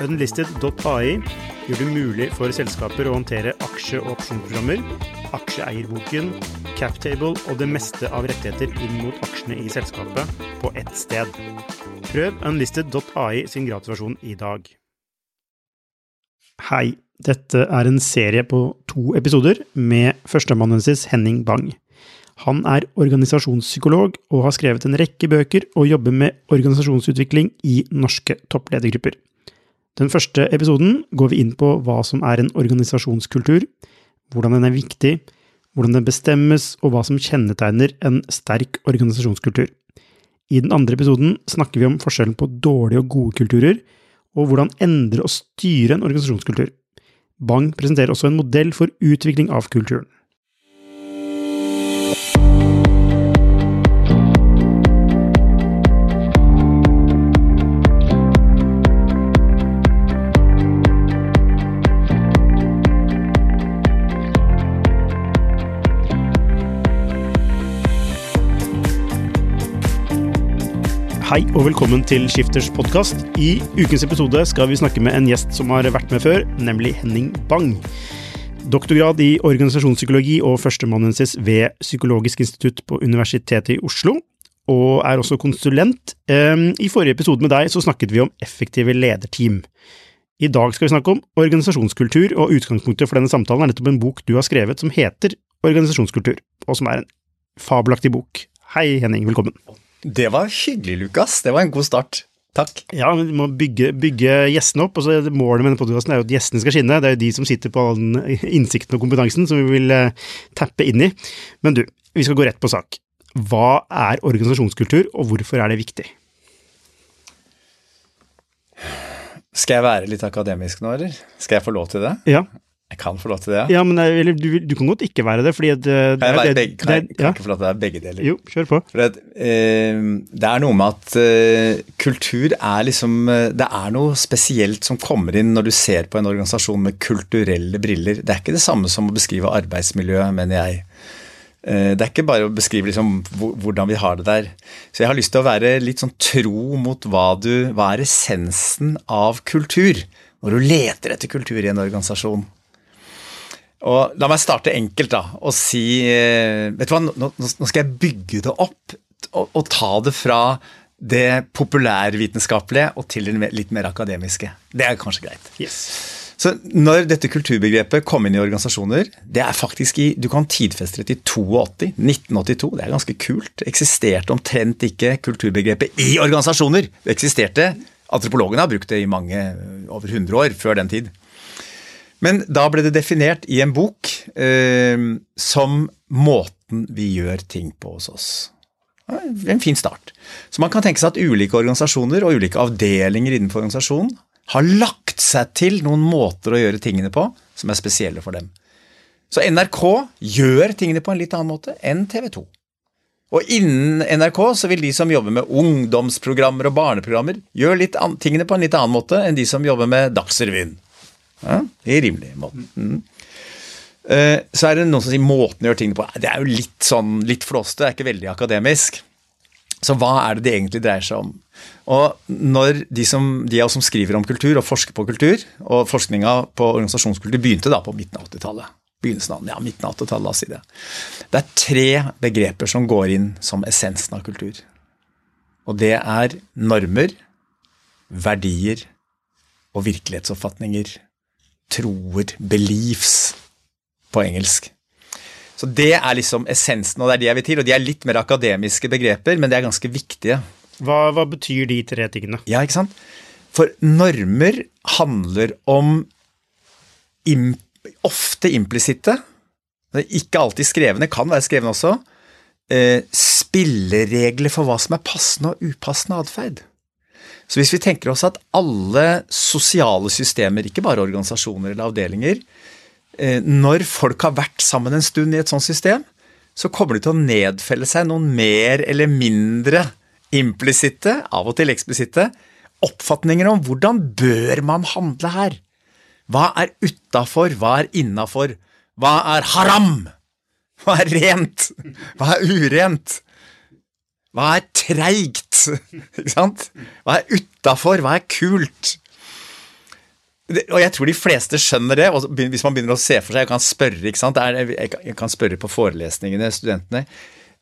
Unlisted.ai gjør det mulig for selskaper å håndtere aksje- og opsjonsprogrammer, aksjeeierboken, captable og det meste av rettigheter inn mot aksjene i selskapet på ett sted. Prøv unlisted.ai sin gratisversjon i dag. Hei, dette er en serie på to episoder med førsteamanuensis Henning Bang. Han er organisasjonspsykolog og har skrevet en rekke bøker og jobber med organisasjonsutvikling i norske toppledergrupper. Den første episoden går vi inn på hva som er en organisasjonskultur, hvordan den er viktig, hvordan den bestemmes og hva som kjennetegner en sterk organisasjonskultur. I den andre episoden snakker vi om forskjellen på dårlige og gode kulturer, og hvordan endre og styre en organisasjonskultur. Bang presenterer også en modell for utvikling av kulturen. Hei og velkommen til Skifters podkast. I ukens episode skal vi snakke med en gjest som har vært med før, nemlig Henning Bang. Doktorgrad i organisasjonspsykologi og førsteamanuensis ved Psykologisk institutt på Universitetet i Oslo, og er også konsulent. I forrige episode med deg så snakket vi om effektive lederteam. I dag skal vi snakke om organisasjonskultur, og utgangspunktet for denne samtalen er nettopp en bok du har skrevet som heter Organisasjonskultur, og som er en fabelaktig bok. Hei, Henning, velkommen. Det var hyggelig, Lukas. Det var en god start. Takk. Ja, vi må bygge, bygge gjestene opp. og så Målet med denne podkasten er jo at gjestene skal skinne. Det er jo de som sitter på all den innsikten og kompetansen som vi vil uh, tappe inn i. Men du, vi skal gå rett på sak. Hva er organisasjonskultur, og hvorfor er det viktig? Skal jeg være litt akademisk nå, eller? Skal jeg få lov til det? Ja. Jeg kan få lov til det, ja. ja men eller, du, du, kan godt ikke være det, fordi at eh, Kan jeg, være begge, kan jeg, kan jeg ikke få lov til å være begge deler? Jo, kjør på. For at, eh, det er noe med at eh, kultur er liksom eh, Det er noe spesielt som kommer inn når du ser på en organisasjon med kulturelle briller. Det er ikke det samme som å beskrive arbeidsmiljøet, mener jeg. Eh, det er ikke bare å beskrive liksom hvordan vi har det der. Så jeg har lyst til å være litt sånn tro mot hva du Hva er essensen av kultur? Når du leter etter kultur i en organisasjon. Og La meg starte enkelt da, og si eh, Vet du hva, nå, nå skal jeg bygge det opp og, og ta det fra det populærvitenskapelige og til det litt mer akademiske. Det er kanskje greit. Yes. Så når dette kulturbegrepet kom inn i organisasjoner, det er faktisk i Du kan tidfeste det til 82. 1982. Det er ganske kult. Eksisterte omtrent ikke kulturbegrepet i organisasjoner. Det eksisterte Antropologene har brukt det i mange, over 100 år før den tid. Men da ble det definert i en bok eh, som måten vi gjør ting på hos oss. En fin start. Så man kan tenke seg at ulike organisasjoner og ulike avdelinger innenfor organisasjonen har lagt seg til noen måter å gjøre tingene på som er spesielle for dem. Så NRK gjør tingene på en litt annen måte enn TV 2. Og innen NRK så vil de som jobber med ungdomsprogrammer og barneprogrammer, gjøre tingene på en litt annen måte enn de som jobber med Dagsrevyen. Ja, I rimelig måte. Mm. Uh, så er det noen som sier måten å gjøre tingene på. Det er jo litt sånn, litt flåste, det er ikke veldig akademisk. Så hva er det det egentlig dreier seg om? Og når de, som, de av oss som skriver om kultur og forsker på kultur, og forskninga på organisasjonskultur begynte da på midten av 80-tallet. Begynnelsen av ja, midten av 80-tallet, la oss si det. Det er tre begreper som går inn som essensen av kultur. Og det er normer, verdier og virkelighetsoppfatninger troer, beliefs, på engelsk. Så Det er liksom essensen, og det er det jeg vil til. Og de er litt mer akademiske begreper, men de er ganske viktige. Hva, hva betyr de tre tingene? Ja, ikke sant? For normer handler om im, ofte implisitte, ikke alltid skrevne, kan være skrevne også, eh, spilleregler for hva som er passende og upassende atferd. Så hvis vi tenker oss at alle sosiale systemer, ikke bare organisasjoner eller avdelinger, eh, når folk har vært sammen en stund i et sånt system, så kommer det til å nedfelle seg noen mer eller mindre implisitte, av og til eksplisitte, oppfatninger om hvordan bør man handle her? Hva er utafor, hva er innafor? Hva er haram? Hva er rent? Hva er urent? Hva er treigt? Ikke sant? Hva er utafor? Hva er kult? Og jeg tror de fleste skjønner det. og Hvis man begynner å se for seg Jeg kan spørre ikke sant? Jeg kan spørre på forelesningene studentene.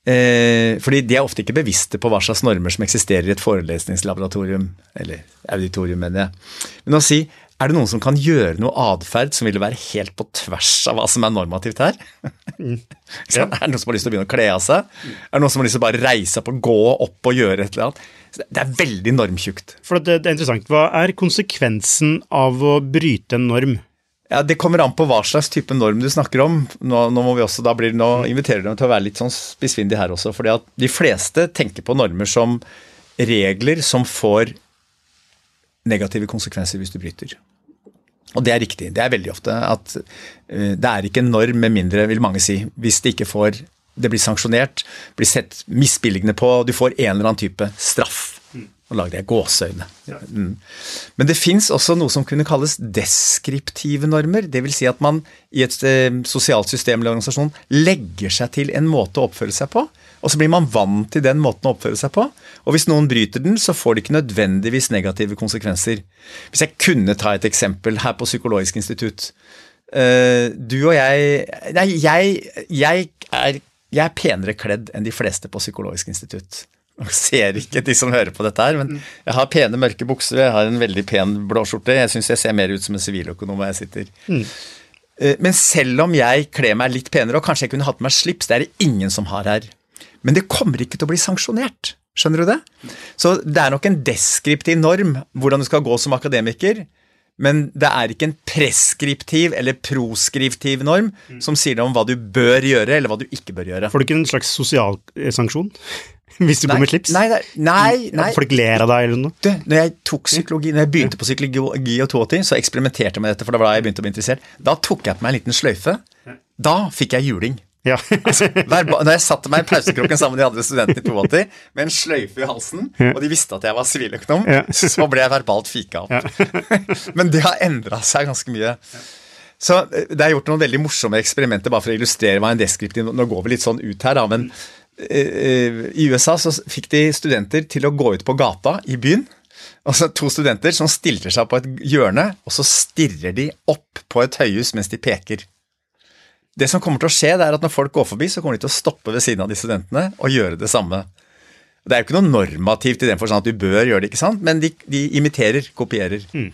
Eh, fordi de er ofte ikke bevisste på hva slags normer som eksisterer i et forelesningslaboratorium. Eller auditorium, mener jeg. Men å si er det noen som kan gjøre noe atferd som ville være helt på tvers av hva som er normativt her? Mm. Ja. er det noen som har lyst til å begynne å kle av seg? Er det noen som har lyst til å bare reise opp og gå opp og gjøre et eller annet? Det er veldig normtjukt. For det er interessant. Hva er konsekvensen av å bryte en norm? Ja, Det kommer an på hva slags type norm du snakker om. Nå, nå må vi også, da blir, nå inviterer du dem til å være litt sånn spissfindig her også. fordi at de fleste tenker på normer som regler som får negative konsekvenser hvis du bryter. Og det er riktig. Det er veldig ofte at uh, det er ikke en norm med mindre, vil mange si, hvis det ikke får det blir sanksjonert, blir sett misbilligende på, og du får en eller annen type straff. Nå lagde jeg gåseøyne. Mm. Men det fins også noe som kunne kalles deskriptive normer. Dvs. Si at man i et eh, sosialt system eller organisasjon legger seg til en måte å oppføre seg på. Og så blir man vant til den måten å oppføre seg på. Og hvis noen bryter den, så får det ikke nødvendigvis negative konsekvenser. Hvis jeg kunne ta et eksempel her på Psykologisk institutt. Eh, du og jeg Nei, jeg, jeg, er, jeg er penere kledd enn de fleste på Psykologisk institutt. Jeg ser ikke de som hører på dette her, men jeg har pene, mørke bukser, jeg har en veldig pen blå skjorte. Jeg syns jeg ser mer ut som en siviløkonom hvor jeg sitter. Mm. Men selv om jeg kler meg litt penere, og kanskje jeg kunne hatt meg slips, det er det ingen som har her. Men det kommer ikke til å bli sanksjonert. Skjønner du det? Så det er nok en deskriptiv norm hvordan du skal gå som akademiker. Men det er ikke en preskriptiv eller proskriptiv norm som sier noe om hva du bør gjøre, eller hva du ikke bør gjøre. Får du ikke en slags sosial sanksjon? Hvis du nei, går med slips? Nei, nei, nei, Folk ler av deg eller noe? Du, når jeg tok psykologi, når jeg begynte på psykologi og 82, så eksperimenterte jeg med dette, for det var da jeg begynte å bli interessert. Da tok jeg på meg en liten sløyfe. Da fikk jeg juling. Ja. altså, da jeg satte meg i pausekroken sammen med de andre studentene i 82 med en sløyfe i halsen, ja. og de visste at jeg var siviløkonom, ja. så ble jeg verbalt fika opp. Men det har endra seg ganske mye. Så eh, Det er gjort noen veldig morsomme eksperimenter bare for å illustrere hva en deskriptiv Nå går vi litt sånn ut her, da, men uh, i USA så fikk de studenter til å gå ut på gata i byen. Altså To studenter som stiller seg på et hjørne, og så stirrer de opp på et høyhus mens de peker. Det som kommer til å skje, det er at når folk går forbi, så kommer de til å stoppe ved siden av de studentene og gjøre det samme. Det er jo ikke noe normativt i den forstand at du bør gjøre det, ikke sant? men de, de imiterer, kopierer. Mm.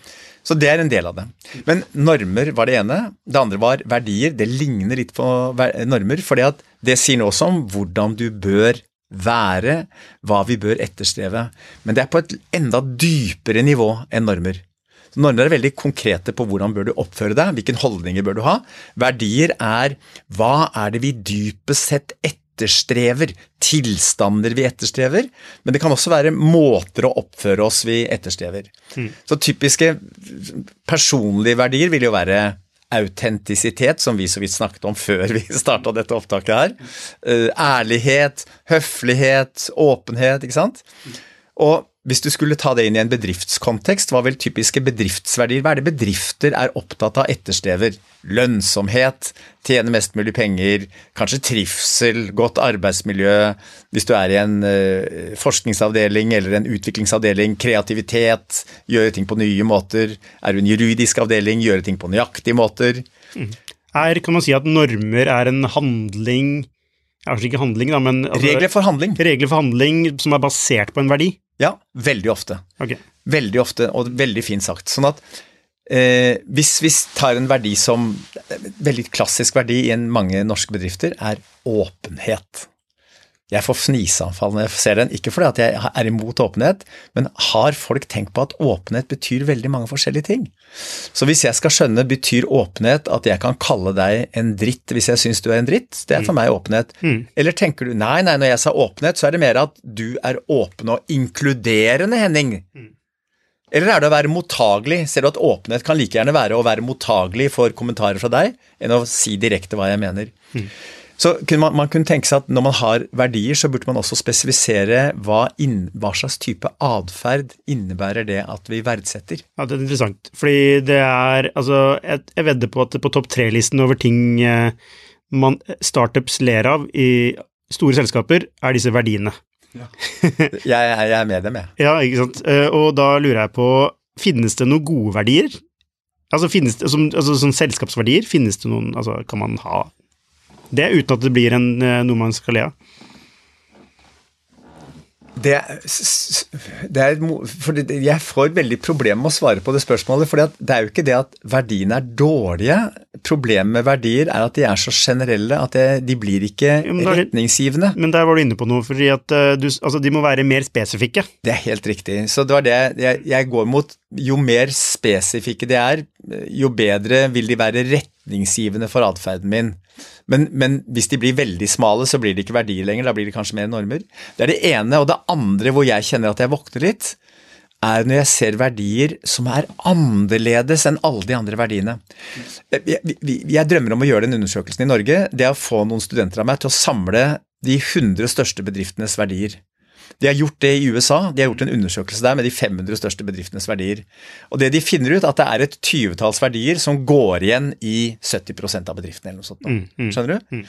Så det er en del av det. Men normer var det ene. Det andre var verdier. Det ligner litt på normer, for det sier noe også om hvordan du bør være, hva vi bør etterstreve. Men det er på et enda dypere nivå enn normer. Normer er veldig konkrete på hvordan bør du oppføre deg, hvilke holdninger bør du ha. Verdier er hva er det vi dypest sett etterstrever, tilstander vi etterstrever, men det kan også være måter å oppføre oss vi etterstrever. Mm. Så typiske personlige verdier vil jo være autentisitet, som vi så vidt snakket om før vi starta dette opptaket her. Eh, ærlighet, høflighet, åpenhet, ikke sant. Og hvis du skulle ta det inn i en bedriftskontekst, hva vil typiske bedriftsverdier? Hva er det bedrifter er opptatt av etterstever? Lønnsomhet, tjene mest mulig penger, kanskje trivsel, godt arbeidsmiljø. Hvis du er i en uh, forskningsavdeling eller en utviklingsavdeling, kreativitet, gjøre ting på nye måter. Er du en juridisk avdeling, gjøre ting på nøyaktige måter. Mm. Er, kan man si at normer er en handling Kanskje ikke handling, da, men altså, Regler for handling. Regler for handling som er basert på en verdi? Ja, veldig ofte. Okay. Veldig ofte, og veldig fint sagt. Sånn at eh, hvis vi tar en verdi som Veldig klassisk verdi i mange norske bedrifter er åpenhet. Jeg får fniseanfall når jeg ser den, ikke fordi at jeg er imot åpenhet, men har folk tenkt på at åpenhet betyr veldig mange forskjellige ting? Så hvis jeg skal skjønne betyr åpenhet at jeg kan kalle deg en dritt hvis jeg syns du er en dritt, det er for mm. meg åpenhet. Mm. Eller tenker du nei, nei, når jeg sa åpenhet, så er det mer at du er åpen og inkluderende, Henning. Mm. Eller er det å være mottagelig? Ser du at åpenhet kan like gjerne være å være mottagelig for kommentarer fra deg, enn å si direkte hva jeg mener? Mm. Så kunne man, man, kunne tenke seg at når man har verdier, så burde man også spesifisere hva, inn, hva slags type atferd innebærer det at vi verdsetter. Ja, Det er interessant, fordi det er Altså, jeg, jeg vedder på at på topp tre-listen over ting eh, man, startups ler av i store selskaper, er disse verdiene. Ja. jeg, jeg, er med dem, jeg. Ja, ikke sant. Eh, og da lurer jeg på, finnes det noen gode verdier? Altså, finnes det, som, altså, som selskapsverdier, finnes det noen Altså, kan man ha det uten at det blir en, eh, noe man skal le av. Det, det er, jeg får veldig problemer med å svare på det spørsmålet. For det er jo ikke det at verdiene er dårlige. Problemet med verdier er at de er så generelle at det, de blir ikke men retningsgivende. Men der var du inne på noe, for du, altså, de må være mer spesifikke. Det er helt riktig. Så det var det jeg, jeg går mot. Jo mer spesifikke de er, jo bedre vil de være retningsgivende for atferden min. Men, men, hvis de blir veldig smale, så blir det ikke verdier lenger. Da blir det kanskje mer normer. Det er det ene. Og det andre hvor jeg kjenner at jeg våkner litt, er når jeg ser verdier som er annerledes enn alle de andre verdiene. Jeg, jeg, drømmer om å gjøre den undersøkelsen i Norge. Det er å få noen studenter av meg til å samle de 100 største bedriftenes verdier. De har gjort det i USA. De har gjort en undersøkelse der med de 500 største bedriftenes verdier. Og det de finner ut, er at det er et tyvetalls verdier som går igjen i 70% av bedriftene. eller noe sånt. Mm, mm, Skjønner du? Mm.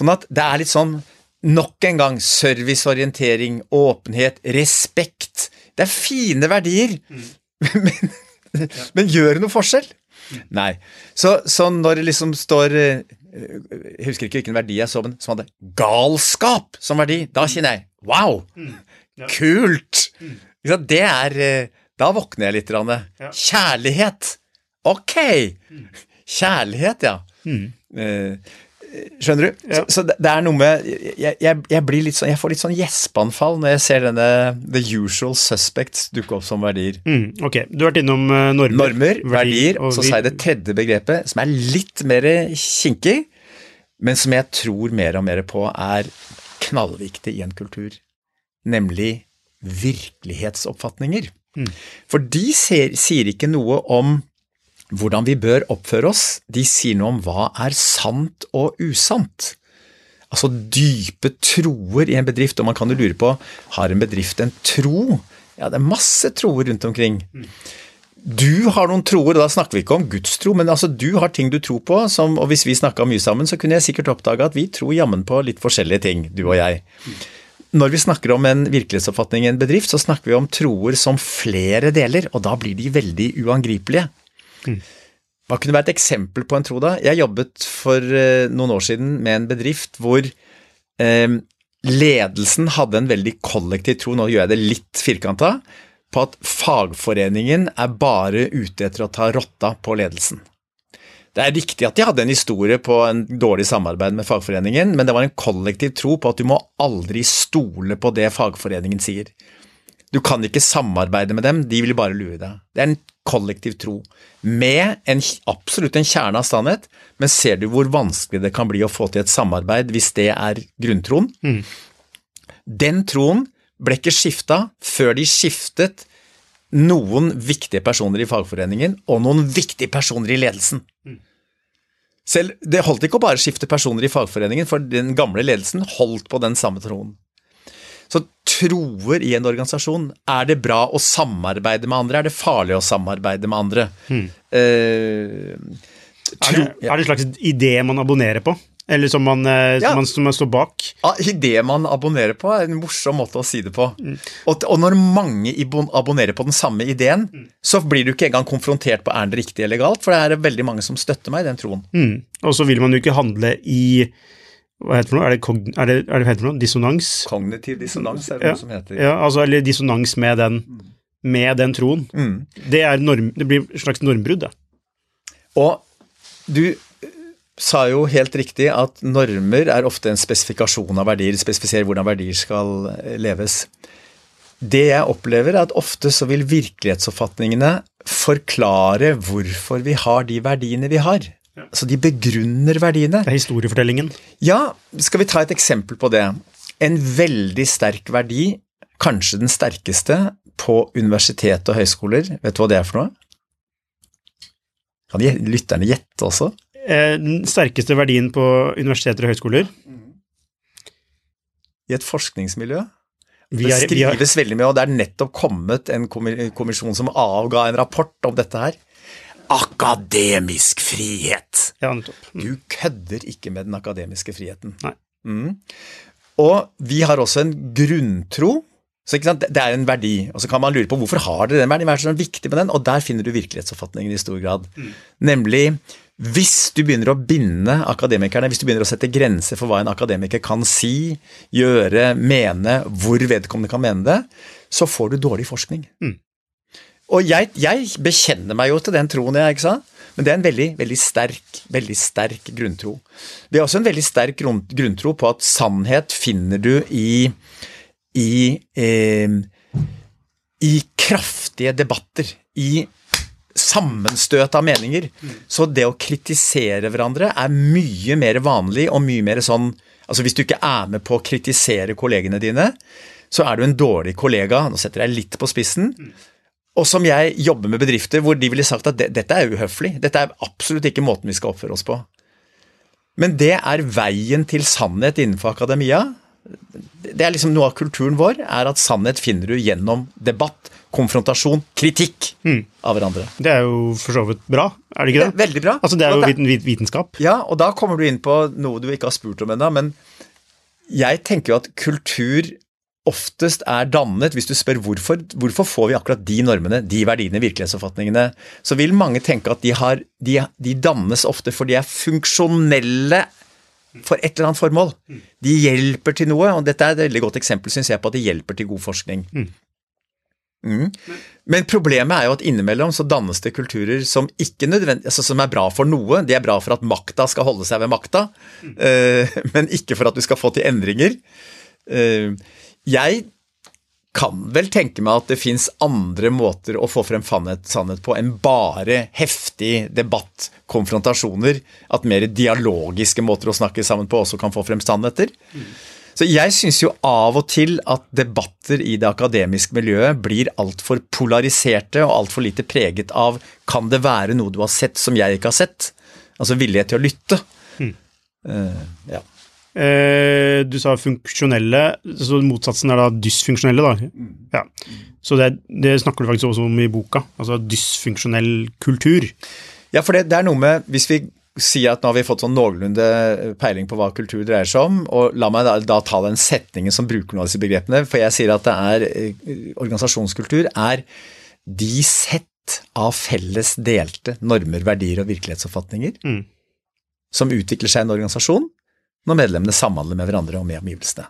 Sånn at det er litt sånn Nok en gang serviceorientering, åpenhet, respekt. Det er fine verdier, mm. men, men, gjør det noe forskjell? Mm. Nei. Så, så, når det liksom står eh, Jeg husker ikke hvilken verdi jeg så, men som hadde galskap som verdi, da kjenner jeg Wow! Mm. Ja. Kult! Mm. Det er eh, Da våkner jeg litt. Ja. Kjærlighet! Ok! Mm. Kjærlighet, ja. Mm. Eh, skjønner du? Ja. Så, så, det er noe med jeg, jeg, jeg, blir litt sånn, jeg får litt sånn gjespeanfall når jeg ser denne The Usual Suspects dukke opp som verdier. Mm, ok, Du har vært innom uh, normer. Normer, verdier, og så sa jeg det tredje begrepet, som er litt mer kinkig, men som jeg tror mer og mer på er knallviktig i en kultur, nemlig virkelighetsoppfatninger. Mm. For de ser, sier ikke noe om hvordan vi bør oppføre oss, de sier noe om hva er sant og usant. Altså dype troer i en bedrift, og man kan jo lure på har en bedrift en tro? Ja, det er masse troer rundt omkring. Mm. Du har noen troer, og da snakker vi ikke om gudstro, men altså du har ting du tror på, som, og hvis vi snakka mye sammen, så kunne jeg sikkert oppdage at vi tror jammen på litt forskjellige ting, du og jeg. Når vi snakker om en virkelighetsoppfatning i en bedrift, så snakker vi om troer som flere deler, og da blir de veldig uangripelige. Hva kunne være et eksempel på en tro, da? Jeg jobbet for eh, noen år siden med en bedrift hvor eh, ledelsen hadde en veldig kollektiv tro, nå gjør jeg det litt firkanta, på at fagforeningen er bare ute etter å ta rotta på ledelsen. Det er riktig at de hadde en historie på en dårlig samarbeid med fagforeningen, men det var en kollektiv tro på at du må aldri stole på det fagforeningen sier. Du kan ikke samarbeide med dem, de vil bare lure deg. Det er en kollektiv tro, med en, absolutt en kjerne av sannhet, men ser du hvor vanskelig det kan bli å få til et samarbeid hvis det er grunntroen? Mm. Den troen ble ikke skifta før de skiftet noen viktige personer i fagforeningen og noen viktige personer i ledelsen. Selv, Det holdt ikke å bare skifte personer i fagforeningen, for den gamle ledelsen holdt på den samme troen. Så troer i en organisasjon Er det bra å samarbeide med andre? Er det farlig å samarbeide med andre? Hmm. Uh, tro, er, det, er det en slags idé man abonnerer på? Eller som man, eh, ja. som man, som man står bak. Ja, det man abonnerer på, er en morsom måte å si det på. Mm. Og, og, når mange abonnerer på den samme ideen, mm. så blir du ikke engang konfrontert på er det riktig eller galt, for det er veldig mange som støtter meg i den troen. Mm. Og så vil man jo ikke handle i hva heter det for noe? Er det, er det, er det heter noe? Dissonans? Kognitiv dissonans er det ja. noe som heter. Ja, altså, eller dissonans med den, med den troen. Mm. Det, norm, det, blir et slags normbrudd, det. Og du sa jo helt riktig at normer er ofte en spesifikasjon av verdier, spesifiserer hvordan verdier skal eh, leves. Det jeg opplever, er at ofte så vil virkelighetsoppfatningene forklare hvorfor vi har de verdiene vi har. Så de begrunner verdiene. Det er historiefortellingen. Ja, skal vi ta et eksempel på det. En veldig sterk verdi, kanskje den sterkeste, på universitet og høyskoler. Vet du hva det er for noe? Kan lytterne gjette også? Eh, den sterkeste verdien på universiteter og høyskoler? I et forskningsmiljø? Vi det er- er- skrives veldig mye, og det er nettopp kommet en kommisjon som avga en rapport om dette her. Akademisk frihet! Ja, nettopp. Mm. Du kødder ikke med den akademiske friheten. Nei. Mm. Og vi har også en grunntro. Så? Det er en verdi. Og så kan man lure på hvorfor har dere den verdien, hva er det som er viktig med den? Og der finner du virkelighetsoppfatningen i stor grad. Nemlig hvis du begynner å binde akademikerne, hvis du begynner å sette grenser for hva en akademiker kan si, gjøre, mene, hvor vedkommende kan mene det, så får du dårlig forskning. Og jeg, jeg bekjenner meg jo til den troen, jeg, ikke sant? Men det er en veldig, veldig sterk, veldig sterk grunntro. Vi har også en veldig sterk grunntro på at sannhet finner du i, i, eh, i kraftige debatter, i sammenstøt av meninger. Så det å kritisere hverandre er mye mer vanlig og mye mer sånn Altså hvis du ikke er med på å kritisere kollegene dine, så er du en dårlig kollega. Nå setter jeg litt på spissen. Og som jeg jobber med bedrifter hvor de ville sagt at dette er uhøflig. Dette er absolutt ikke måten vi skal oppføre oss på. Men det er veien til sannhet innenfor akademia. Det er liksom Noe av kulturen vår er at sannhet finner du gjennom debatt, konfrontasjon, kritikk av hverandre. Det er jo for så vidt bra, er det ikke Det det? veldig bra. Altså, det er jo vit- vitenskap. Ja, og da kommer du inn på noe du ikke har spurt om ennå, men jeg tenker jo at kultur oftest er dannet, hvis du spør hvorfor, hvorfor får vi akkurat de normene, de verdiene, virkelighetsoppfatningene, så vil mange tenke at de, har, de, de dannes ofte for de er funksjonelle for et eller annet formål. De hjelper til noe, og dette er et veldig godt eksempel, synes jeg, på at de hjelper til god forskning. Mm. Men problemet er jo at innimellom så dannes det kulturer som ikke altså som er bra for noe. De er bra for at makta skal holde seg ved makta, eh, men ikke for at du skal få til endringer. Eh, jeg kan vel tenke meg at det fins andre måter å få frem sannhet, på enn bare heftig debatt, konfrontasjoner. At mer dialogiske måter å snakke sammen på også kan få frem sannheter. Så jeg syns jo av og til at debatter i det akademiske miljøet blir altfor polariserte og altfor lite preget av kan det være noe du har sett som jeg ikke har sett? Altså villighet til å lytte. Eh, ja. Eh, du sa funksjonelle, så motsatsen er da dysfunksjonelle, da. Ja. Så det, det snakker du faktisk også om i boka, altså dysfunksjonell kultur. Ja, for det, det er noe med Hvis vi sier at nå har vi fått sånn noenlunde peiling på hva kultur dreier seg om, og la meg da, da ta den setningen som bruker noen av disse begrepene, for jeg sier at det er eh, organisasjonskultur er de sett av felles delte normer, verdier og virkelighetsoppfatninger Mm. som utvikler seg i en organisasjon når medlemmene samhandler med hverandre og med omgivelsene.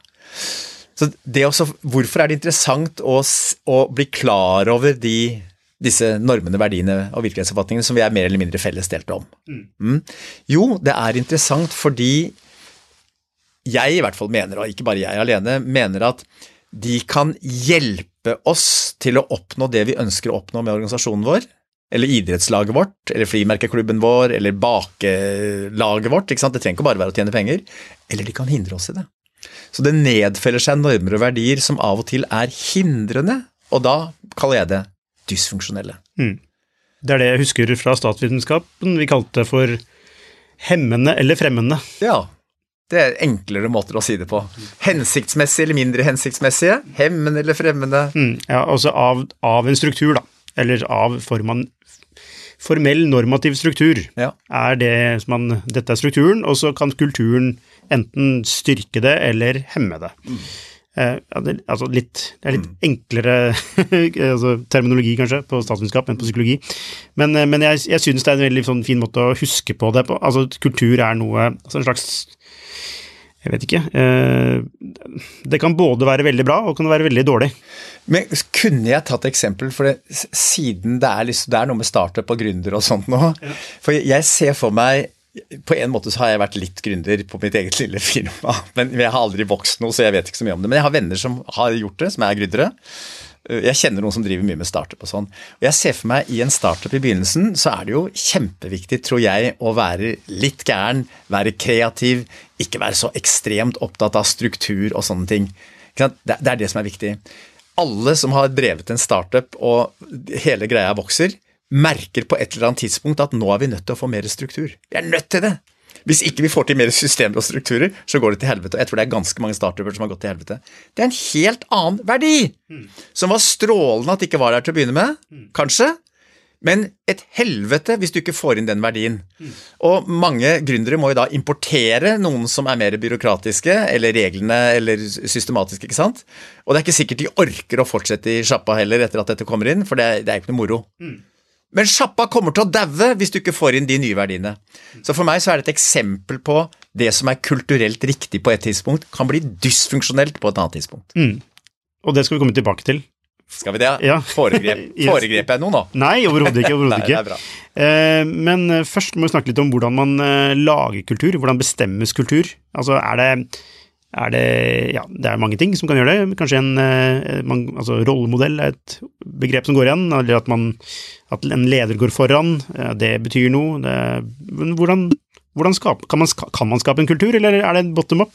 Så det også, Hvorfor er det interessant å, å bli klar over de, disse normene, verdiene og virkelighetsoppfatningene som vi er mer eller mindre felles delte om? Mm. Jo, det er interessant fordi jeg i hvert fall mener, og ikke bare jeg alene, mener at de kan hjelpe oss til å oppnå det vi ønsker å oppnå med organisasjonen vår, eller idrettslaget vårt, eller frimerkeklubben vår, eller bakelaget vårt. Ikke sant? Det trenger ikke bare være å tjene penger. Eller de kan hindre oss i det. Så det nedfeller seg normer og verdier som av og til er hindrende, og da kaller jeg det dysfunksjonelle. Det er det jeg husker fra statsvitenskapen. Vi kalte det for hemmende eller fremmende. Ja, det er enklere måter å si det på. Hensiktsmessige eller mindre hensiktsmessige, hemmende eller fremmende. Mm, ja, altså av, av en struktur, da. Eller av forman, formell normativ struktur. Ja. Er det som man Dette er strukturen, og så kan kulturen enten styrke det eller hemme det. Eh, det, altså litt, det er litt enklere altså, terminologi, kanskje, på statsvitenskap enn på psykologi. Men, eh, men jeg, jeg synes det er en veldig sånn, fin måte å huske på det på. Altså, kultur er noe altså En slags Jeg vet ikke. Eh, det kan både være veldig bra og kan være veldig dårlig. Men kunne jeg tatt eksempel, for det, siden det er, liksom, det er noe med startup og gründer og sånt nå. For jeg, jeg ser for meg På en måte så har jeg vært litt gründer på mitt eget lille firma, men jeg har aldri vokst noe, så jeg vet ikke så mye om det. Men jeg har venner som har gjort det, som er gründere. Jeg kjenner noen som driver mye med startup og sånn. Og jeg ser for meg i en startup i begynnelsen, så er det jo kjempeviktig, tror jeg, å være litt gæren, være kreativ, ikke være så ekstremt opptatt av struktur og sånne ting. Det det er det som er viktig. alle som har drevet en startup og hele greia vokser, merker på et eller annet tidspunkt at nå er vi nødt til å få mer struktur. Vi er nødt til det! Hvis ikke vi får til mer systemer og strukturer, så går det til helvete. Og jeg tror det er ganske mange startuper som har gått til helvete. Det er en helt annen verdi! Som var strålende at det ikke var der til å begynne med, kanskje. Men et helvete hvis du ikke får inn den verdien. Og mange gründere må jo da importere noen som er mer byråkratiske, eller reglene, eller systematiske, ikke sant. Og det er ikke sikkert de orker å fortsette i sjappa heller etter at dette kommer inn, for det, det er ikke noe moro. Men sjappa kommer til å daue hvis du ikke får inn de nye verdiene. Så for meg så er det et eksempel på det som er kulturelt riktig på et tidspunkt, kan bli dysfunksjonelt på et annet tidspunkt. Mm. Og det skal vi komme tilbake til. Skal vi det? Ja. Foregrep, foregrep jeg noe nå? Nei, overhodet ikke. overhodet ikke. Eh, men eh, først må vi snakke litt om hvordan man eh, lager kultur. Hvordan bestemmes kultur? Altså, er det, er det Ja, det er mange ting som kan gjøre det. Kanskje en eh, man, altså, rollemodell er et begrep som går igjen. Eller at, man, at en leder går foran. eh, det betyr noe. Det, hvordan, hvordan skape, kan, man, kan man skape en kultur, eller er det bottom up?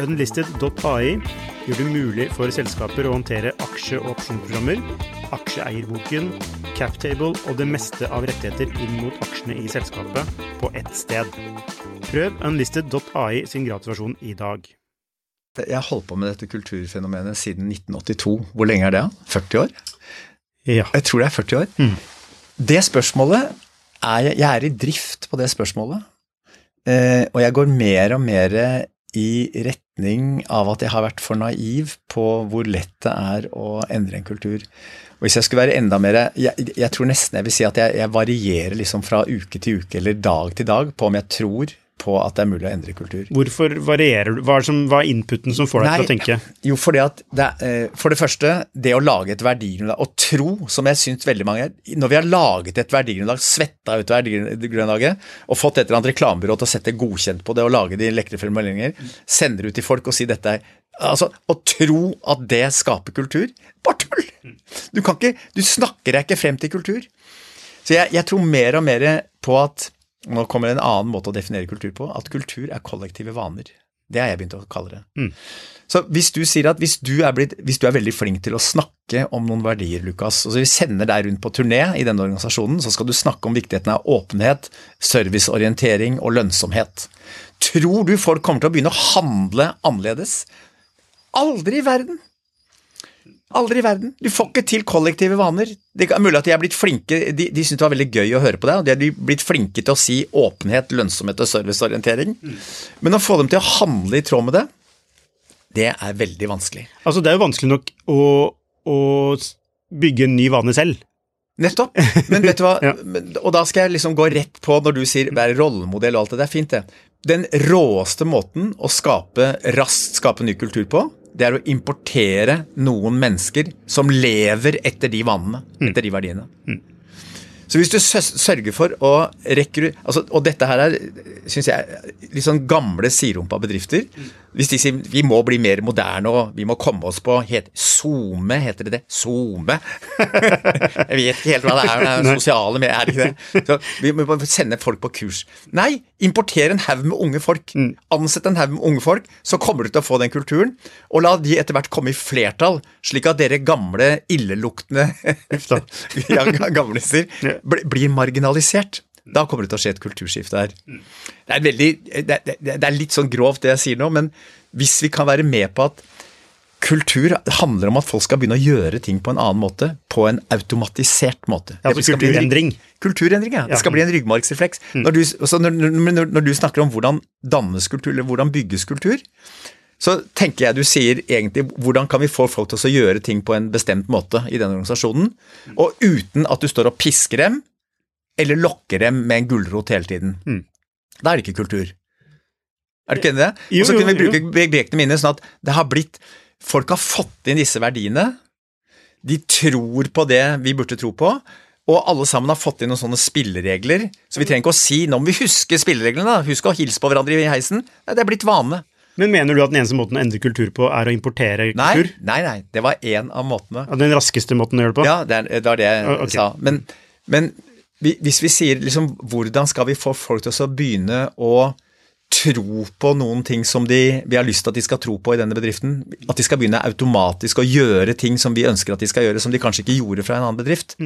Unlisted.ai gjør det mulig for selskaper å håndtere aksje- og opsjonsprogrammer, aksjeeierboken, captable og det meste av rettigheter inn mot aksjene i selskapet på ett sted. Prøv unlisted.ai sin gratisversjon i dag. jeg har holdt på med dette kulturfenomenet siden 1982. Hvor lenge er det? 40 år? Ja. Jeg tror det er 40 år. Mm. Det spørsmålet er jeg, er i drift på det spørsmålet. Eh, og jeg går mer og mer i retning av at jeg har vært for naiv på hvor lett det er å endre en kultur. Og hvis jeg skulle være enda mer Jeg, jeg tror nesten jeg vil si at jeg, jeg varierer liksom fra uke til uke eller dag til dag på om jeg tror på at det er mulig å endre kultur. Hvorfor varierer du? Hva er, som, hva er inputen som får deg til å tenke? Jo, fordi at det, er, eh, For det første, det å lage et verdigrunnlag, og tro, som jeg syns veldig mange Når vi har laget et verdigrunnlag, svetta ut verdigrunnlaget, og fått et eller annet reklamebyrå til å sette godkjent på det og lage de lekre formuleringer, sender ut til folk og sier dette er Altså, Å tro at det skaper kultur, bare tull! Du kan ikke, du snakker deg ikke frem til kultur. Så jeg, jeg tror mer og mer på at Nå kommer en annen måte å definere kultur på. At kultur er kollektive vaner. Det har jeg begynt å kalle det. Så hvis du sier at hvis du, er blitt, hvis du er veldig flink til å snakke om noen verdier, Lukas, og så vi sender deg rundt på turné i denne organisasjonen, så skal du snakke om viktigheten av åpenhet, serviceorientering og lønnsomhet. Tror du folk kommer til å begynne å handle annerledes? Aldri i verden! Aldri i verden. Du får ikke til kollektive vaner. Det er mulig at de er blitt flinke, de, de syntes det var veldig gøy å høre på deg, og de er blitt flinke til å si åpenhet, lønnsomhet og serviceorientering. Men å få dem til å handle i tråd med det, det er veldig vanskelig. Altså, det er jo vanskelig nok å, å bygge en ny vane selv. Nettopp. Men vet du hva, Ja. Og da skal jeg liksom gå rett på når du sier være rollemodell og alt det, det er fint det. Den råeste måten å skape raskt skape ny kultur på, det er å importere noen mennesker som lever etter de vanene, etter de verdiene. Så hvis du sørger for å rekru... Altså, og dette her er, synes jeg, litt sånn gamle siderumpa bedrifter. Hvis de sier vi må bli mer moderne og vi må komme oss på het, SoMe, heter det det? SoMe? jeg vet ikke helt hva det er. Det er sosiale medier, er det ikke det? Så vi må sende folk på kurs. Nei, importer en haug med unge folk. Ansett en haug med unge folk, så kommer du til å få den kulturen. Og la de etter hvert komme i flertall, slik at dere gamle, illeluktende ja, gamliser bli- blir marginalisert. Da kommer det til å skje et kulturskifte her. Det er, veldig, det, det, det er litt sånn grovt det jeg sier nå, men hvis vi kan være med på at kultur handler om at folk skal begynne å gjøre ting på en annen måte, på en automatisert måte. Ja, altså kulturendring. Kulturendring, ja. Ja. Det skal bli en ryggmargsrefleks. Når, når, når, når du snakker om hvordan dannes kultur, eller hvordan bygges kultur, så tenker jeg du sier egentlig hvordan kan vi få folk til å gjøre ting på en bestemt måte i den organisasjonen, og uten at du står og pisker dem, eller lokker dem med en gulrot hele tiden. Mm. Da er det ikke kultur. Er du ikke enig i det? Og så kunne vi bruke begrepene mine sånn at det har blitt Folk har fått inn disse verdiene. De tror på det vi burde tro på. Og alle sammen har fått inn noen sånne spilleregler. Så vi trenger ikke å si nå må vi huske spillereglene. da, Husk å hilse på hverandre i heisen. Nei, det er blitt vane. Men mener du at den eneste måten å endre kultur på, er å importere Nei, kultur? nei, nei. Det var én av måtene. Ja, Den raskeste måten å gjøre det på? Ja, det er det, var det jeg okay. sa. Men, men hvis vi sier liksom hvordan skal vi få folk til å begynne å tro på noen ting som de, vi har lyst til at de skal tro på i denne bedriften? At de skal begynne automatisk å gjøre ting som vi ønsker at de skal gjøre, som de kanskje ikke gjorde fra en annen bedrift?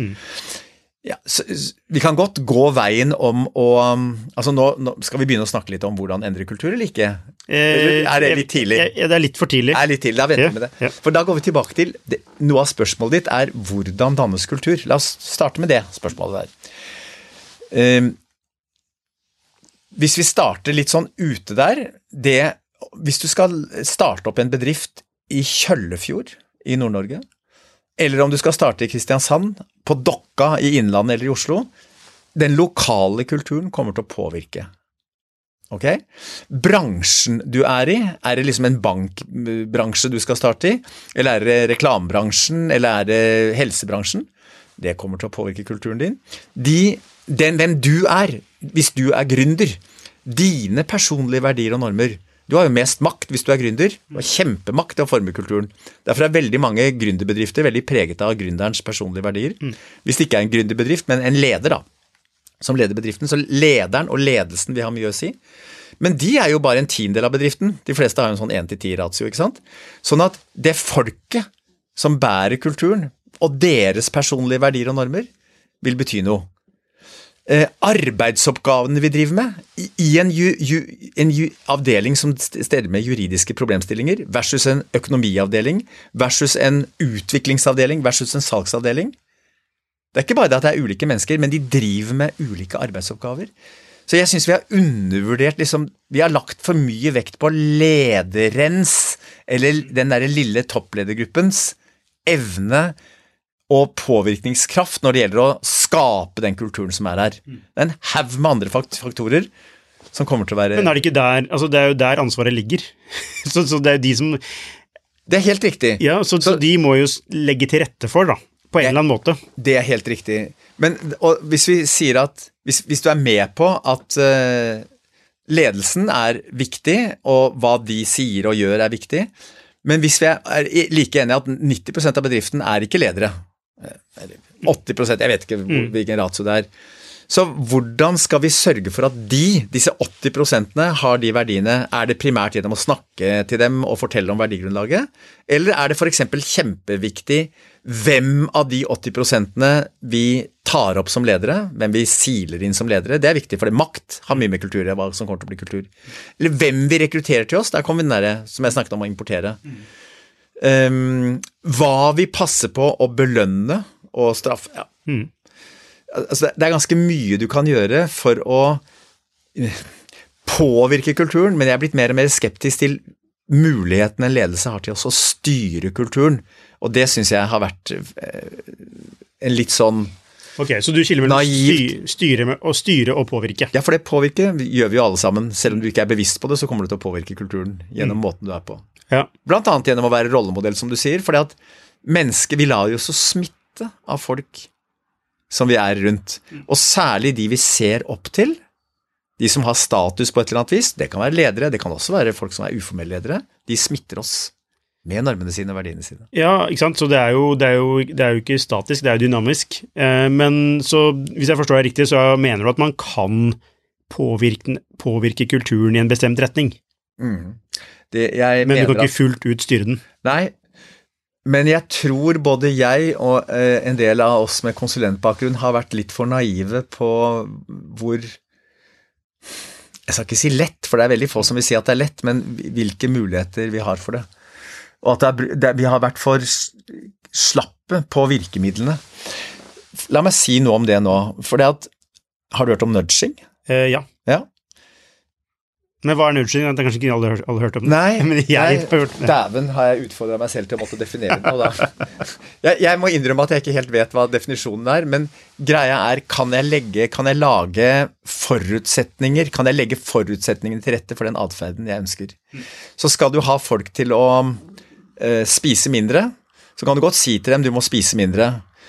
Ja, så, vi kan godt gå veien om å um, altså nå, nå Skal vi begynne å snakke litt om hvordan endre kultur, eller ikke? Eh, er det litt tidlig? eh, eh, det er litt for tidlig. Er litt tidlig, da venter Ja, vi med det. ja. For da går vi tilbake til det, Noe av spørsmålet ditt er hvordan dannes kultur? La oss starte med det spørsmålet der. Ehm, hvis vi starter litt sånn ute der det, Hvis du skal starte opp en bedrift i Kjøllefjord i Nord-Norge, eller om du skal starte i Kristiansand, på Dokka i Innlandet eller i Oslo Den lokale kulturen kommer til å påvirke. Ok? Bransjen du er i, er det liksom en bankbransje du skal starte i? Eller er det reklamebransjen, eller er det helsebransjen? Det kommer til å påvirke kulturen din. De, den, hvem du er, hvis du er gründer, dine personlige verdier og normer Du har jo mest makt hvis du er gründer, og kjempemakt til å forme kulturen. Derfor er veldig mange gründerbedrifter veldig preget av gründerens personlige verdier. Hvis det ikke er en gründerbedrift, men en leder, da som leder bedriften. Så lederen og ledelsen vil ha mye å si. Men de er jo bare en tiendedel av bedriften. De fleste har jo en sånn 1-10-ratio. ikke sant? Sånn at det folket som bærer kulturen, og deres personlige verdier og normer, vil bety noe. Eh, arbeidsoppgavene vi driver med i, i en, ju, ju, en ju, avdeling som st- steller med juridiske problemstillinger, versus en økonomiavdeling, versus en utviklingsavdeling, versus en salgsavdeling, det er ikke bare det at det er ulike mennesker, men de driver med ulike arbeidsoppgaver. Så jeg syns vi har undervurdert liksom, Vi har lagt for mye vekt på lederens, eller den derre lille toppledergruppens, evne og påvirkningskraft når det gjelder å skape den kulturen som er her. Det er en haug med andre faktorer som kommer til å være Men er det ikke der altså Det er jo der ansvaret ligger. så, så det er jo de som Det er helt riktig. Ja, så, så de må jo legge til rette for, da. På en det, eller annen måte. Det er helt riktig. Men hvis vi sier at Hvis, hvis du er med på at uh, ledelsen er viktig, og hva de sier og gjør er viktig, men hvis vi er like enige at 90% av bedriften er ikke ledere eller 80% jeg vet ikke hvor, hvilken ratio det er. Så hvordan skal vi sørge for at de, disse 80% har de verdiene? Er det primært gjennom å snakke til dem og fortelle om verdigrunnlaget? Eller er det f.eks. kjempeviktig hvem av de 80% vi tar opp som ledere, hvem vi siler inn som ledere? Det er viktig, for det makt har mye med kultur hva som kommer til å bli kultur. Eller hvem vi rekrutterer til oss, der kommer vi den derre som jeg snakket om å importere. Um, hva vi passer på å belønne og straffe. Ja. Altså, det- er ganske mye du kan gjøre for å eh, påvirke kulturen, men jeg er blitt mer og mer skeptisk til muligheten en ledelse har til å styre kulturen. Og det syns jeg har vært eh, en litt sånn Ok, Så du skiller mellom Naivt. styre med, og styre og påvirke. Ja, for det påvirker gjør vi jo alle sammen. Selv om du ikke er bevisst på det, så kommer du til å påvirke kulturen gjennom måten du er på. Ja. Blant annet gjennom å være rollemodell, som du sier. fordi at mennesker, vi lar jo så smitte av folk som vi er rundt. Og særlig de vi ser opp til. De som har status på et eller annet vis. Det kan være ledere, det kan også være folk som er uformelle ledere. De smitter oss med normene sine og verdiene sine. Ja, ikke sant. Så det er jo, det er jo, det er jo ikke statisk, det er jo dynamisk. Eh, men så, hvis jeg forstår deg riktig, så mener du at man kan påvirke, påvirke kulturen i en bestemt retning, Det, men du kan at- ikke fullt ut styre den. Nei, men jeg tror både jeg og eh, en del av oss med konsulentbakgrunn har vært litt for naive på hvor Jeg skal ikke si lett, for det er veldig få som vil si at det er lett, men hvilke muligheter vi har for det. Og at det er, det, vi har vært for slappe på virkemidlene. La meg si noe om det nå. For det at Har du hørt om nudging? Eh, ja. Men hva er nudging? Det er kanskje ikke alle har alle hørt om det. Nei, Men jeg nei, har hørt det. dæven har jeg utfordra meg selv til å måtte definere det. Da. Jeg, jeg må innrømme at jeg ikke helt vet hva definisjonen er, men greia er kan jeg, legge, kan jeg lage forutsetninger? Kan jeg legge forutsetningene til rette for den atferden jeg ønsker? Så skal du ha folk til å eh, spise mindre, så kan du godt si til dem du må spise mindre.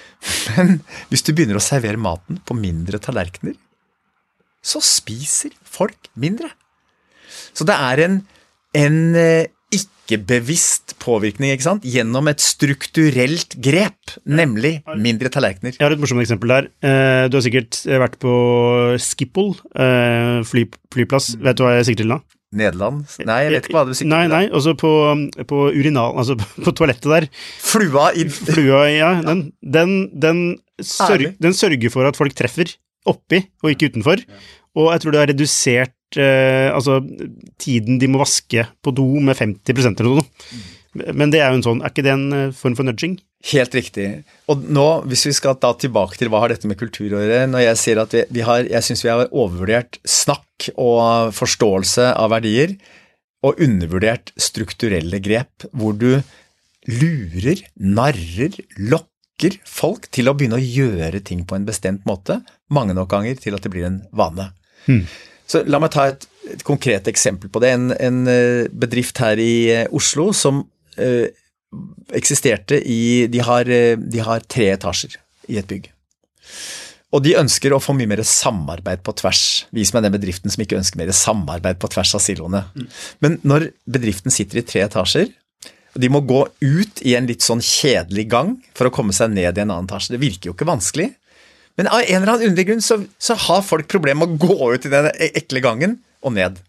Men hvis du begynner å servere maten på mindre tallerkener, så spiser folk mindre. Så det er en, en eh, ikke-bevisst påvirkning ikke sant? gjennom et strukturelt grep, nemlig mindre tallerkener. Jeg har et morsomt eksempel der. Eh, du har sikkert vært på Schiphol eh, fly, flyplass. Vet du hva jeg sikter til da? Nederland? Nei, jeg vet ikke hva du sikter til. nei, også på, på urinal... Altså på toalettet der. Flua i Flua, ja, den, den, den, sørg, den sørger for at folk treffer oppi og ikke utenfor. Og jeg tror det har redusert eh, altså, tiden de må vaske på do med 50 eller noe. Men det er jo en sånn Er ikke det en eh, form for nudging? Helt riktig. Og nå, hvis vi skal da tilbake til hva har dette med kultur å gjøre Når jeg sier at vi, vi har Jeg syns vi har overvurdert snakk og forståelse av verdier, og undervurdert strukturelle grep, hvor du lurer, narrer, lokker folk til å begynne å gjøre ting på en bestemt måte, mange nok ganger til at det blir en vane. Så La meg ta et, et konkret eksempel på det. En, en eh, bedrift her i eh, Oslo som eh, eksisterte i de har, eh, de har tre etasjer i et bygg. Og de ønsker å få mye mer samarbeid på tvers. Vis meg den bedriften som ikke ønsker mer samarbeid på tvers av siloene. Men når bedriften sitter i tre etasjer, og de må gå ut i en litt sånn kjedelig gang for å komme seg ned i en annen etasje, det virker jo ikke vanskelig. Men av en eller annen underlig grunn så, så har folk problemer med å gå ut i den e- ekle gangen og ned.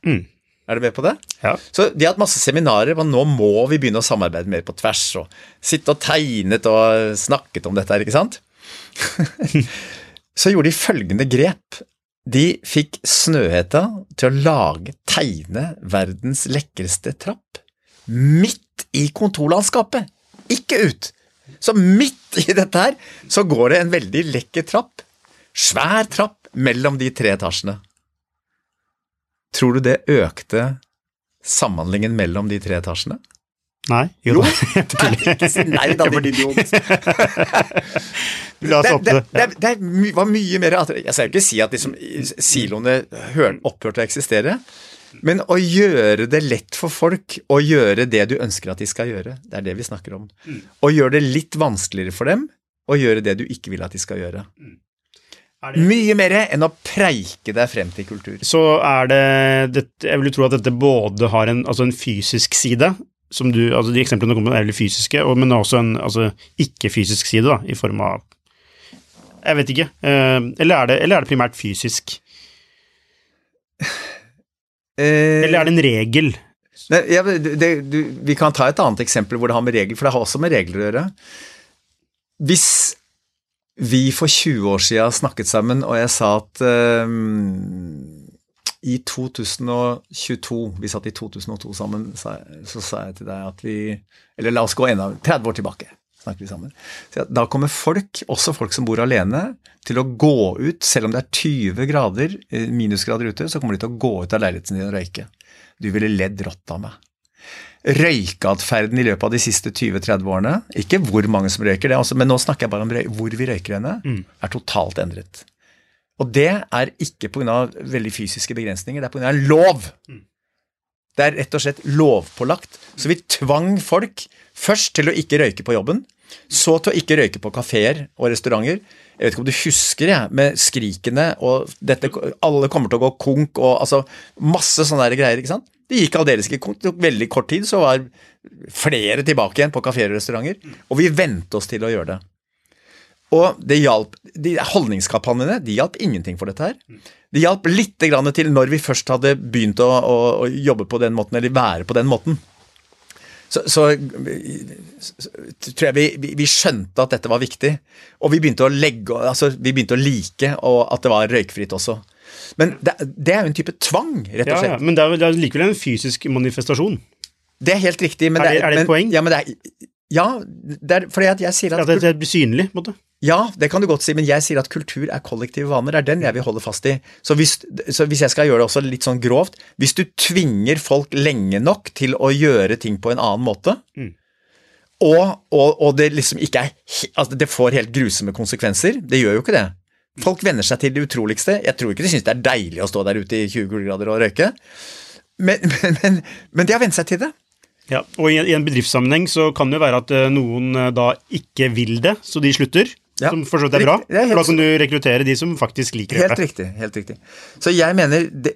Er du med på det? Ja. Så de har hatt masse seminarer, men nå må vi begynne å samarbeide mer på tvers. Og sitte og tegnet og snakket om dette her, ikke sant? Så gjorde de følgende grep. De fikk Snøhetta til å lage, tegne verdens lekreste trapp. Midt i kontorlandskapet, ikke ut. Så midt i dette her, så går det en veldig lekker trapp. Svær trapp mellom de tre etasjene. Tror du det økte samhandlingen mellom de tre etasjene? Nei? Jo da. Ikke si nei da, din idiot. La oss Det, det, det. det, det var mye mer Jeg skal jo ikke si at liksom, siloene opphørte å eksistere, men å gjøre det lett for folk å gjøre det du ønsker at de skal gjøre, det er det vi snakker om. Å gjøre det litt vanskeligere for dem å gjøre det du ikke vil at de skal gjøre. Er det- Mye mer enn å preike deg frem til kultur. Så er det, det Jeg vil jo tro at dette både har en, altså en fysisk side, som du, altså de eksemplene du kommer med er veldig fysiske, og, men også en altså, ikke-fysisk side, da, i form av Jeg vet ikke. Eh, eller, er det, eller er det primært fysisk? Eh, Eller er det en regel? Nei, ja, det, du, vi kan ta et annet eksempel hvor det har med regler, for det har også med regler å gjøre. Hvis vi for 20 år siden snakket sammen, og jeg sa at ehm, i 2022 Vi satt i 2002 sammen, så sa jeg til deg at vi Eller la oss gå enda 30 år tilbake. Snakket vi sammen. Da kommer folk, også folk som bor alene, til å gå ut, selv om det er 20 grader, eh, minusgrader ute, så kommer de til å gå ut av leiligheten din og røyke. Du ville ledd rått av meg. Røykeatferden i løpet av de siste 20-30 årene, ikke hvor mange som røyker, det, også, men nå snakker jeg bare om hvor vi røyker henne, er totalt endret. Og det er ikke pga. veldig fysiske begrensninger, det er pga. lov. Det er rett og slett lovpålagt. Så vi tvang folk først til å ikke røyke på jobben, så til å ikke røyke på kafeer og restauranter. Jeg vet ikke om du husker jeg, med skrikene og dette, alle kommer til å gå konk og altså masse sånne greier. ikke sant? Det gikk aldeles ikke konk. Det tok veldig kort tid, så var flere tilbake igjen på kafeer og restauranter. Og vi vente oss til å gjøre det. Og det hjalp, de holdningskampanjene de hjalp ingenting for dette her. Det hjalp litt til når vi først hadde begynt å, å, å jobbe på den måten, eller være på den måten. Så, så, så tror jeg vi, vi, vi skjønte at dette var viktig, og vi begynte å legge, altså vi begynte å like at det var røykfritt også. Men det, det er jo en type tvang, rett og slett. ja, men det er, det er likevel en fysisk manifestasjon. Det er helt riktig. Men Er det- er det et men, poeng? Ja, men det er, ja, det er fordi at jeg sier at ja, det, det blir synlig, på en måte. Ja, det kan du godt si, men jeg sier at kultur er kollektive vaner. Det er den jeg vil holde fast i. Så hvis, så hvis jeg skal gjøre det også litt sånn grovt Hvis du tvinger folk lenge nok til å gjøre ting på en annen måte, og, og, og det liksom ikke er altså Det får helt grusomme konsekvenser. Det gjør jo ikke det. Folk venner seg til det utroligste. Jeg tror ikke de syns det er deilig å stå der ute i 20 kuldegrader og røyke, men, men, men, men de har vent seg til det. Ja, og i, i en bedriftssammenheng så kan det jo være at eh, noen eh, da ikke vil det, så de slutter. Ja. Som for så vidt er bra. Helt for da kan du rekruttere de som faktisk liker Helt det. riktig. helt riktig. Så jeg mener det,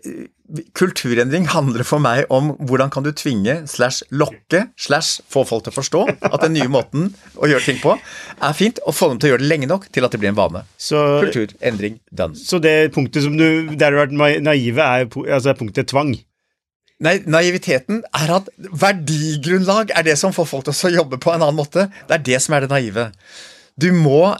kulturendring handler for meg om hvordan kan du tvinge slash lokke slash få folk til å forstå at den nye måten å gjøre ting på er fint, og få dem til å gjøre det lenge nok til at det blir en vane. Så, Kulturendring done. så det punktet som du Der du har vært naive, er, altså er punktet tvang. Nei, naiviteten er at verdigrunnlag er det som får folk til å jobbe på en annen måte. Det er det som er det naive. Du må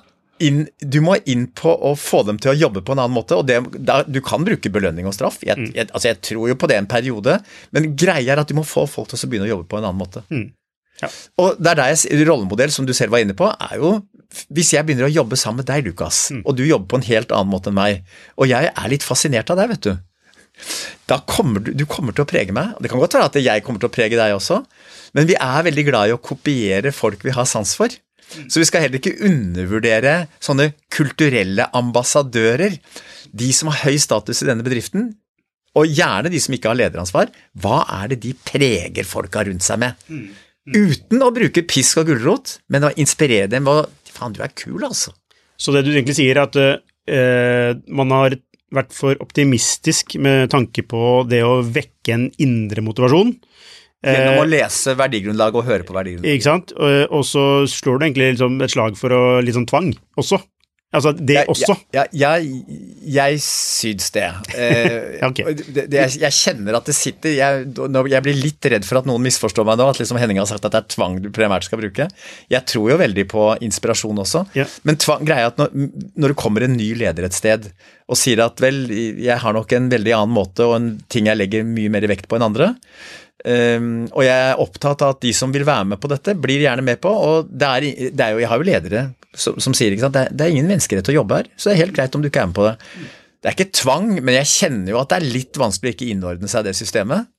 inn, du må inn på å få dem til å jobbe på en annen måte. og det, der, Du kan bruke belønning og straff. Jeg, jeg, altså jeg tror jo på det en periode, men greia er at du må få folk til å begynne å jobbe på en annen måte. Ja. Og det er der jeg, rollemodell, som du selv var inne på, er jo Hvis jeg begynner å jobbe sammen med deg, Lukas, og du jobber på en helt annen måte enn meg, og jeg er litt fascinert av deg, vet du da kommer du, du kommer til å prege meg. Det kan godt være at jeg kommer til å prege deg også, men vi er veldig glad i å kopiere folk vi har sans for. Så vi skal heller ikke undervurdere sånne kulturelle ambassadører. De som har høy status i denne bedriften, og gjerne de som ikke har lederansvar. Hva er det de preger folka rundt seg med? Uten å bruke pisk og gulrot, men å inspirere dem med å Faen, du er kul, altså. Så det du egentlig sier, er at uh, man har vært for optimistisk med tanke på det å vekke en indre motivasjon. Gjennom Eh, å lese verdigrunnlag og høre på verdigrunnlag. Ikke sant? Og, så slår du egentlig liksom et slag for å, litt sånn tvang også. Altså det Jeg- også. Jeg, jeg, jeg, syns det. Eh, Ja, ok. det, det jeg, jeg kjenner at det sitter jeg, jeg blir litt redd for at noen misforstår meg nå, at liksom Henning har sagt at det er tvang du primært skal bruke. Jeg tror jo veldig på inspirasjon også, Ja. men tvang, greia er at når, når det kommer en ny leder et sted og sier at vel, jeg har nok en veldig annen måte og en ting jeg legger mye mer vekt på enn andre, Um, og jeg er opptatt av at de som vil være med på dette, blir gjerne med på. Og det er, det er jo, jeg har jo ledere som, som sier sant, det det er ingen menneskerett å jobbe her, så det er helt greit om du ikke er med på det. Det er ikke tvang, men jeg kjenner jo at det er litt vanskelig å ikke innordne seg det systemet.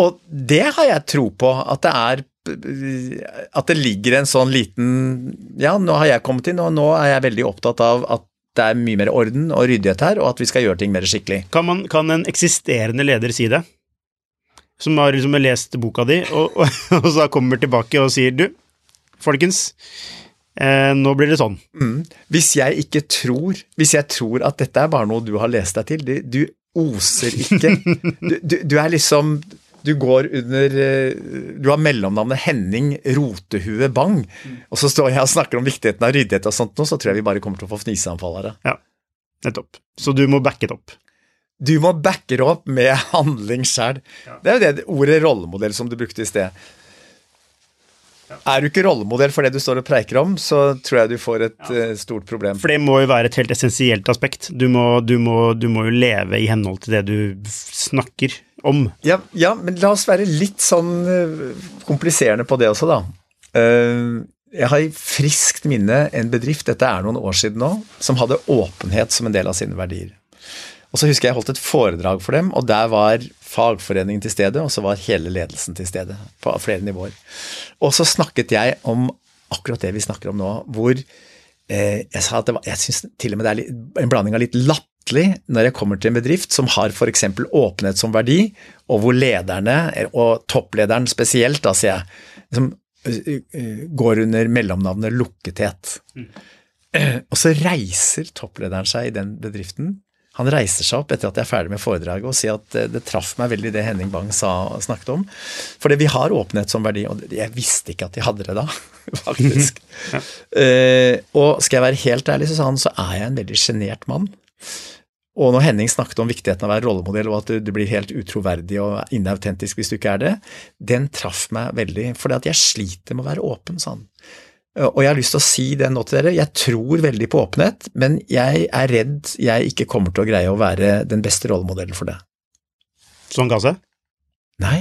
Og det har jeg tro på, at det er at det ligger en sånn liten Ja, nå har jeg kommet inn, og nå er jeg veldig opptatt av at det er mye mer orden og ryddighet her, og at vi skal gjøre ting mer skikkelig. Kan, man, kan en eksisterende leder si det? Som har liksom lest boka di, og, og, og så kommer tilbake og sier du, folkens, eh, nå blir det sånn. Mm. Hvis jeg ikke tror Hvis jeg tror at dette er bare noe du har lest deg til, du oser ikke du, du, du er liksom Du går under eh, Du har mellomnavnet Henning Rotehue Bang, og så står jeg og snakker om viktigheten av ryddighet og sånt nå, så tror jeg vi bare kommer til å få fniseanfall av det. Ja, nettopp. Så du må backe det opp. Du må backe det opp med handling sjøl. Det er jo det ordet rollemodell som du brukte i sted. Er du ikke rollemodell for det du står og preiker om, så tror jeg du får et ja. stort problem. For det må jo være et helt essensielt aspekt. Du må, du, må, du må jo leve i henhold til det du snakker om. Ja, ja, men la oss være litt sånn eh, kompliserende på det også, da. Eh, Jeg har i friskt minne en bedrift, dette er noen år siden nå, som hadde åpenhet som en del av sine verdier. Og så husker jeg jeg holdt et foredrag for dem, og der var fagforeningen til stede, og så var hele ledelsen til stede på flere nivåer. Og så snakket jeg om akkurat det vi snakker om nå, hvor eh, jeg sa at det var, jeg syns til og med det er litt, en blanding av litt latterlig når jeg kommer til en bedrift som har f.eks. åpenhet som verdi, og hvor lederne, og topplederen spesielt, da sier jeg, liksom, eh, eh, går under mellomnavnet lukkethet. Og så reiser topplederen seg i den bedriften. Han reiser seg opp etter at jeg er ferdig med foredraget og sier at eh, det traff meg veldig det Henning Bang sa, snakket om. Fordi vi har åpenhet som verdi, og jeg visste ikke at de hadde det da, faktisk. Eh, og skal jeg være helt ærlig, så sa han, så er jeg en veldig sjenert mann. Og når Henning snakket om viktigheten av å være rollemodell, og at du, du blir helt utroverdig og inautentisk hvis du ikke er det, den traff meg veldig. For jeg sliter med å være åpen, sa han. Og jeg har lyst til å si det nå til dere, jeg tror veldig på åpenhet, men jeg er redd jeg ikke kommer til å greie å være den beste rollemodellen for det. Sånn han? Nei,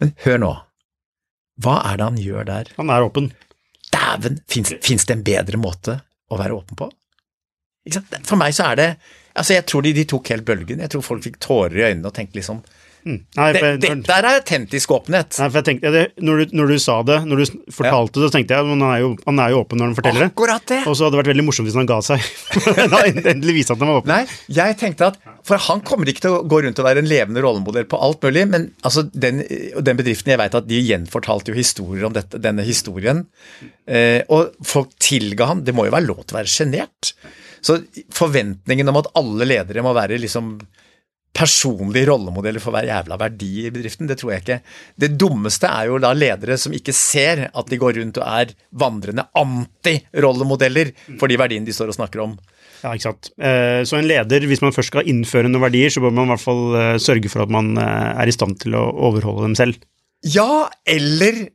men hør nå. Hva er det han gjør der? Han er åpen. Dæven, fins det en bedre måte å være åpen på? For meg så er det Altså, jeg tror de, de tok helt bølgen. Jeg tror folk fikk tårer i øynene og tenkte liksom Mm. Nei, for, det, Der er autentisk åpenhet. nei, for jeg tenkte, det, når, du, når du sa det, når du fortalte det, så tenkte jeg at han han er jo åpen når han forteller det. Akkurat det! Og så hadde det vært veldig morsomt hvis han ga seg. Endelig vise at han var åpen. Nei, jeg tenkte at For han kommer ikke til å gå rundt og være en levende rollemodell på alt mulig, men altså den, den bedriften jeg vet at de gjenfortalte jo historier om dette, denne historien. Eh, og folk tilga han. Det må jo være lov til å være sjenert. Så forventningen om at alle ledere må være liksom personlige rollemodeller for hver jævla verdi i bedriften, det tror jeg ikke. Det dummeste er jo da ledere som ikke ser at de går rundt og er vandrende anti-rollemodeller for de verdiene de står og snakker om. Ja, ikke sant. Eh, så en leder, hvis man først skal innføre noen verdier, så bør man i hvert fall eh, sørge for at man eh, er i stand til å overholde dem selv. Ja, eller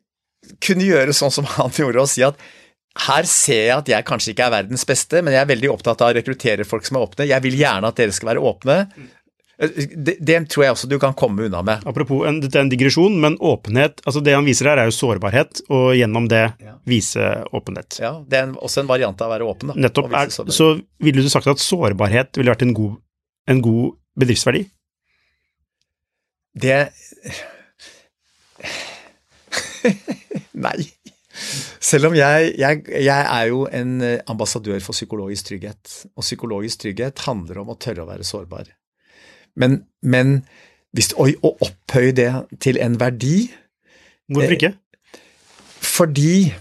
kunne gjøre sånn som han gjorde, og si at her ser jeg at jeg kanskje ikke er verdens beste, men jeg er veldig opptatt av å rekruttere folk som er åpne. Jeg vil gjerne at dere skal være åpne. Det, det, tror jeg også du kan komme unna med. Apropos, en, dette er en digresjon, men åpenhet altså Det han viser her, er jo sårbarhet, og gjennom det ja. vise åpenhet. Ja, Det er en, også en variant av å være åpen. Da, Nettopp. Er, så ville du sagt at sårbarhet ville vært en god, en god bedriftsverdi? Det Nei. Selv om jeg, jeg, jeg, er jo en ambassadør for psykologisk trygghet. Og psykologisk trygghet handler om å tørre å være sårbar. Men, men hvis, å, å opphøye det til en verdi Hvorfor ikke? Eh, fordi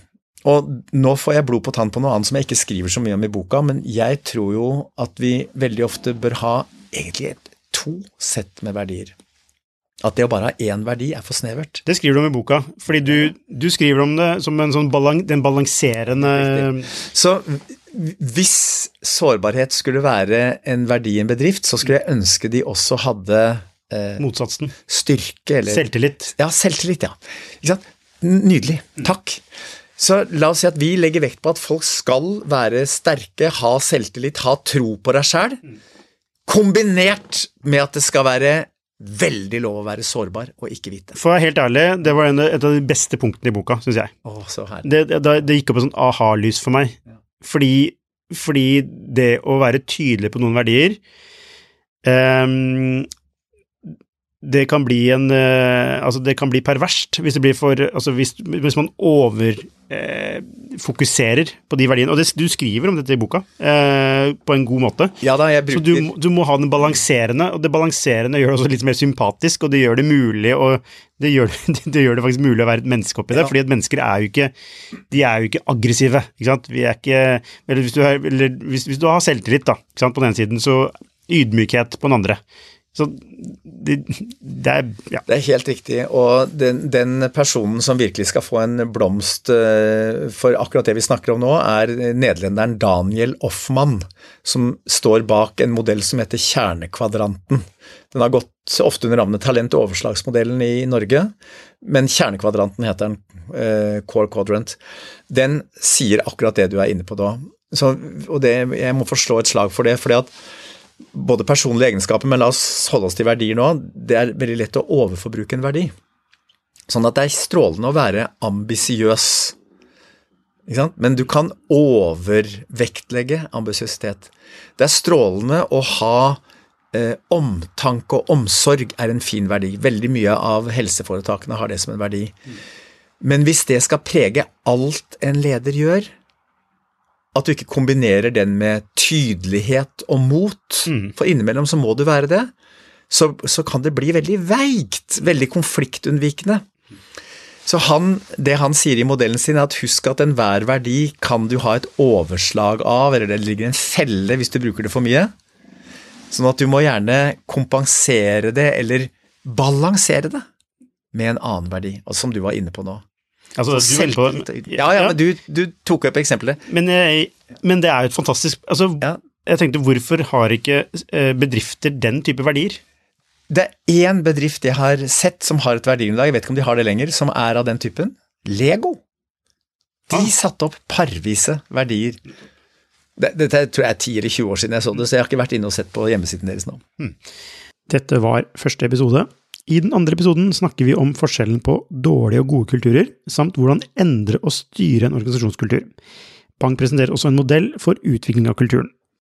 og nå får jeg blod på tann på noe annet som jeg ikke skriver så mye om i boka, men jeg tror jo at vi veldig ofte bør ha egentlig to sett med verdier. At det å bare ha én verdi er for snevert. Det skriver du om i boka, fordi du, du skriver om det som en sånn balan, den balanserende Så hvis sårbarhet skulle være en verdi i en bedrift, så skulle jeg ønske de også hadde eh, Motsatsen. Styrke eller Selvtillit. Ja, selvtillit, ja. Ikke sant? Nydelig. Takk. Så la oss si at vi legger vekt på at folk skal være sterke, ha selvtillit, ha tro på deg sjæl, kombinert med at det skal være veldig lov å være sårbar og ikke vite. For å være helt ærlig, det var en, et av de beste punktene i boka, syns jeg. Åh, så det, det, det, gikk opp et sånt aha-lys for meg. Ja. Fordi, fordi, det å være tydelig på noen verdier um, det kan bli en uh, Altså, det kan bli perverst hvis det blir for Altså, hvis, hvis man overfokuserer eh, på de verdiene. Og det, du skriver om dette i boka eh, på en god måte. Ja da, jeg bruker... Så du, du, må ha den balanserende, og det balanserende gjør det også litt mer sympatisk, og det gjør det mulig å det gjør det, gjør det faktisk mulig å være et menneske oppi det, ja. fordi at mennesker er jo ikke De er jo ikke aggressive, ikke sant. Vi er ikke Eller hvis du, har, eller hvis, hvis du har selvtillit, da, ikke sant, på den ene siden, så ydmykhet på den andre. Så det, det, er ja. Det er helt riktig. Og den, den, personen som virkelig skal få en blomst eh, for akkurat det vi snakker om nå, er nederlenderen Daniel Offmann, som står bak en modell som heter Kjernekvadranten. Den har gått ofte under navnet Talent- og overslagsmodellen i Norge, men Kjernekvadranten heter den, uh, Core Quadrant. Den sier akkurat det du er inne på da. Så, og det, jeg må forslå et slag for det. fordi at både personlige egenskaper, men la oss holde oss til verdier nå. Det er veldig lett å overforbruke en verdi. Sånn at det er strålende å være ambisiøs. Men du kan overvektlegge ambisiøsitet. Det er strålende å ha eh, omtanke og omsorg er en fin verdi. Veldig mye av helseforetakene har det som en verdi. Men hvis det skal prege alt en leder gjør, at du ikke kombinerer den med tydelighet og mot, mm. for innimellom så må du være det, så, så, kan det bli veldig veigt, veldig konfliktunnvikende. Så han, det han sier i modellen sin, er at husk at enhver verdi kan du ha et overslag av, eller det ligger en felle hvis du bruker det for mye. Sånn at du må gjerne kompensere det, eller balansere det, med en annen verdi, som du var inne på nå. Altså, Selvtillit på, ja, ja, men du, du tok opp eksempelet. Men, men, det er jo et fantastisk altså, ja. Jeg tenkte, hvorfor har ikke eh, bedrifter den type verdier? Det er én bedrift jeg har sett som har et verdigrunnlag, jeg vet ikke om de har det lenger, som er av den typen. Lego. De ah. satte opp parvise verdier. Dette tror jeg er 10 eller 20 år siden jeg så det, så jeg har ikke vært inne og sett på hjemmesiden deres nå. Hmm. Dette var første episode. I den andre episoden snakker vi om forskjellen på dårlige og gode kulturer, samt hvordan endre og styre en organisasjonskultur. Bang presenterer også en modell for utvikling av kulturen.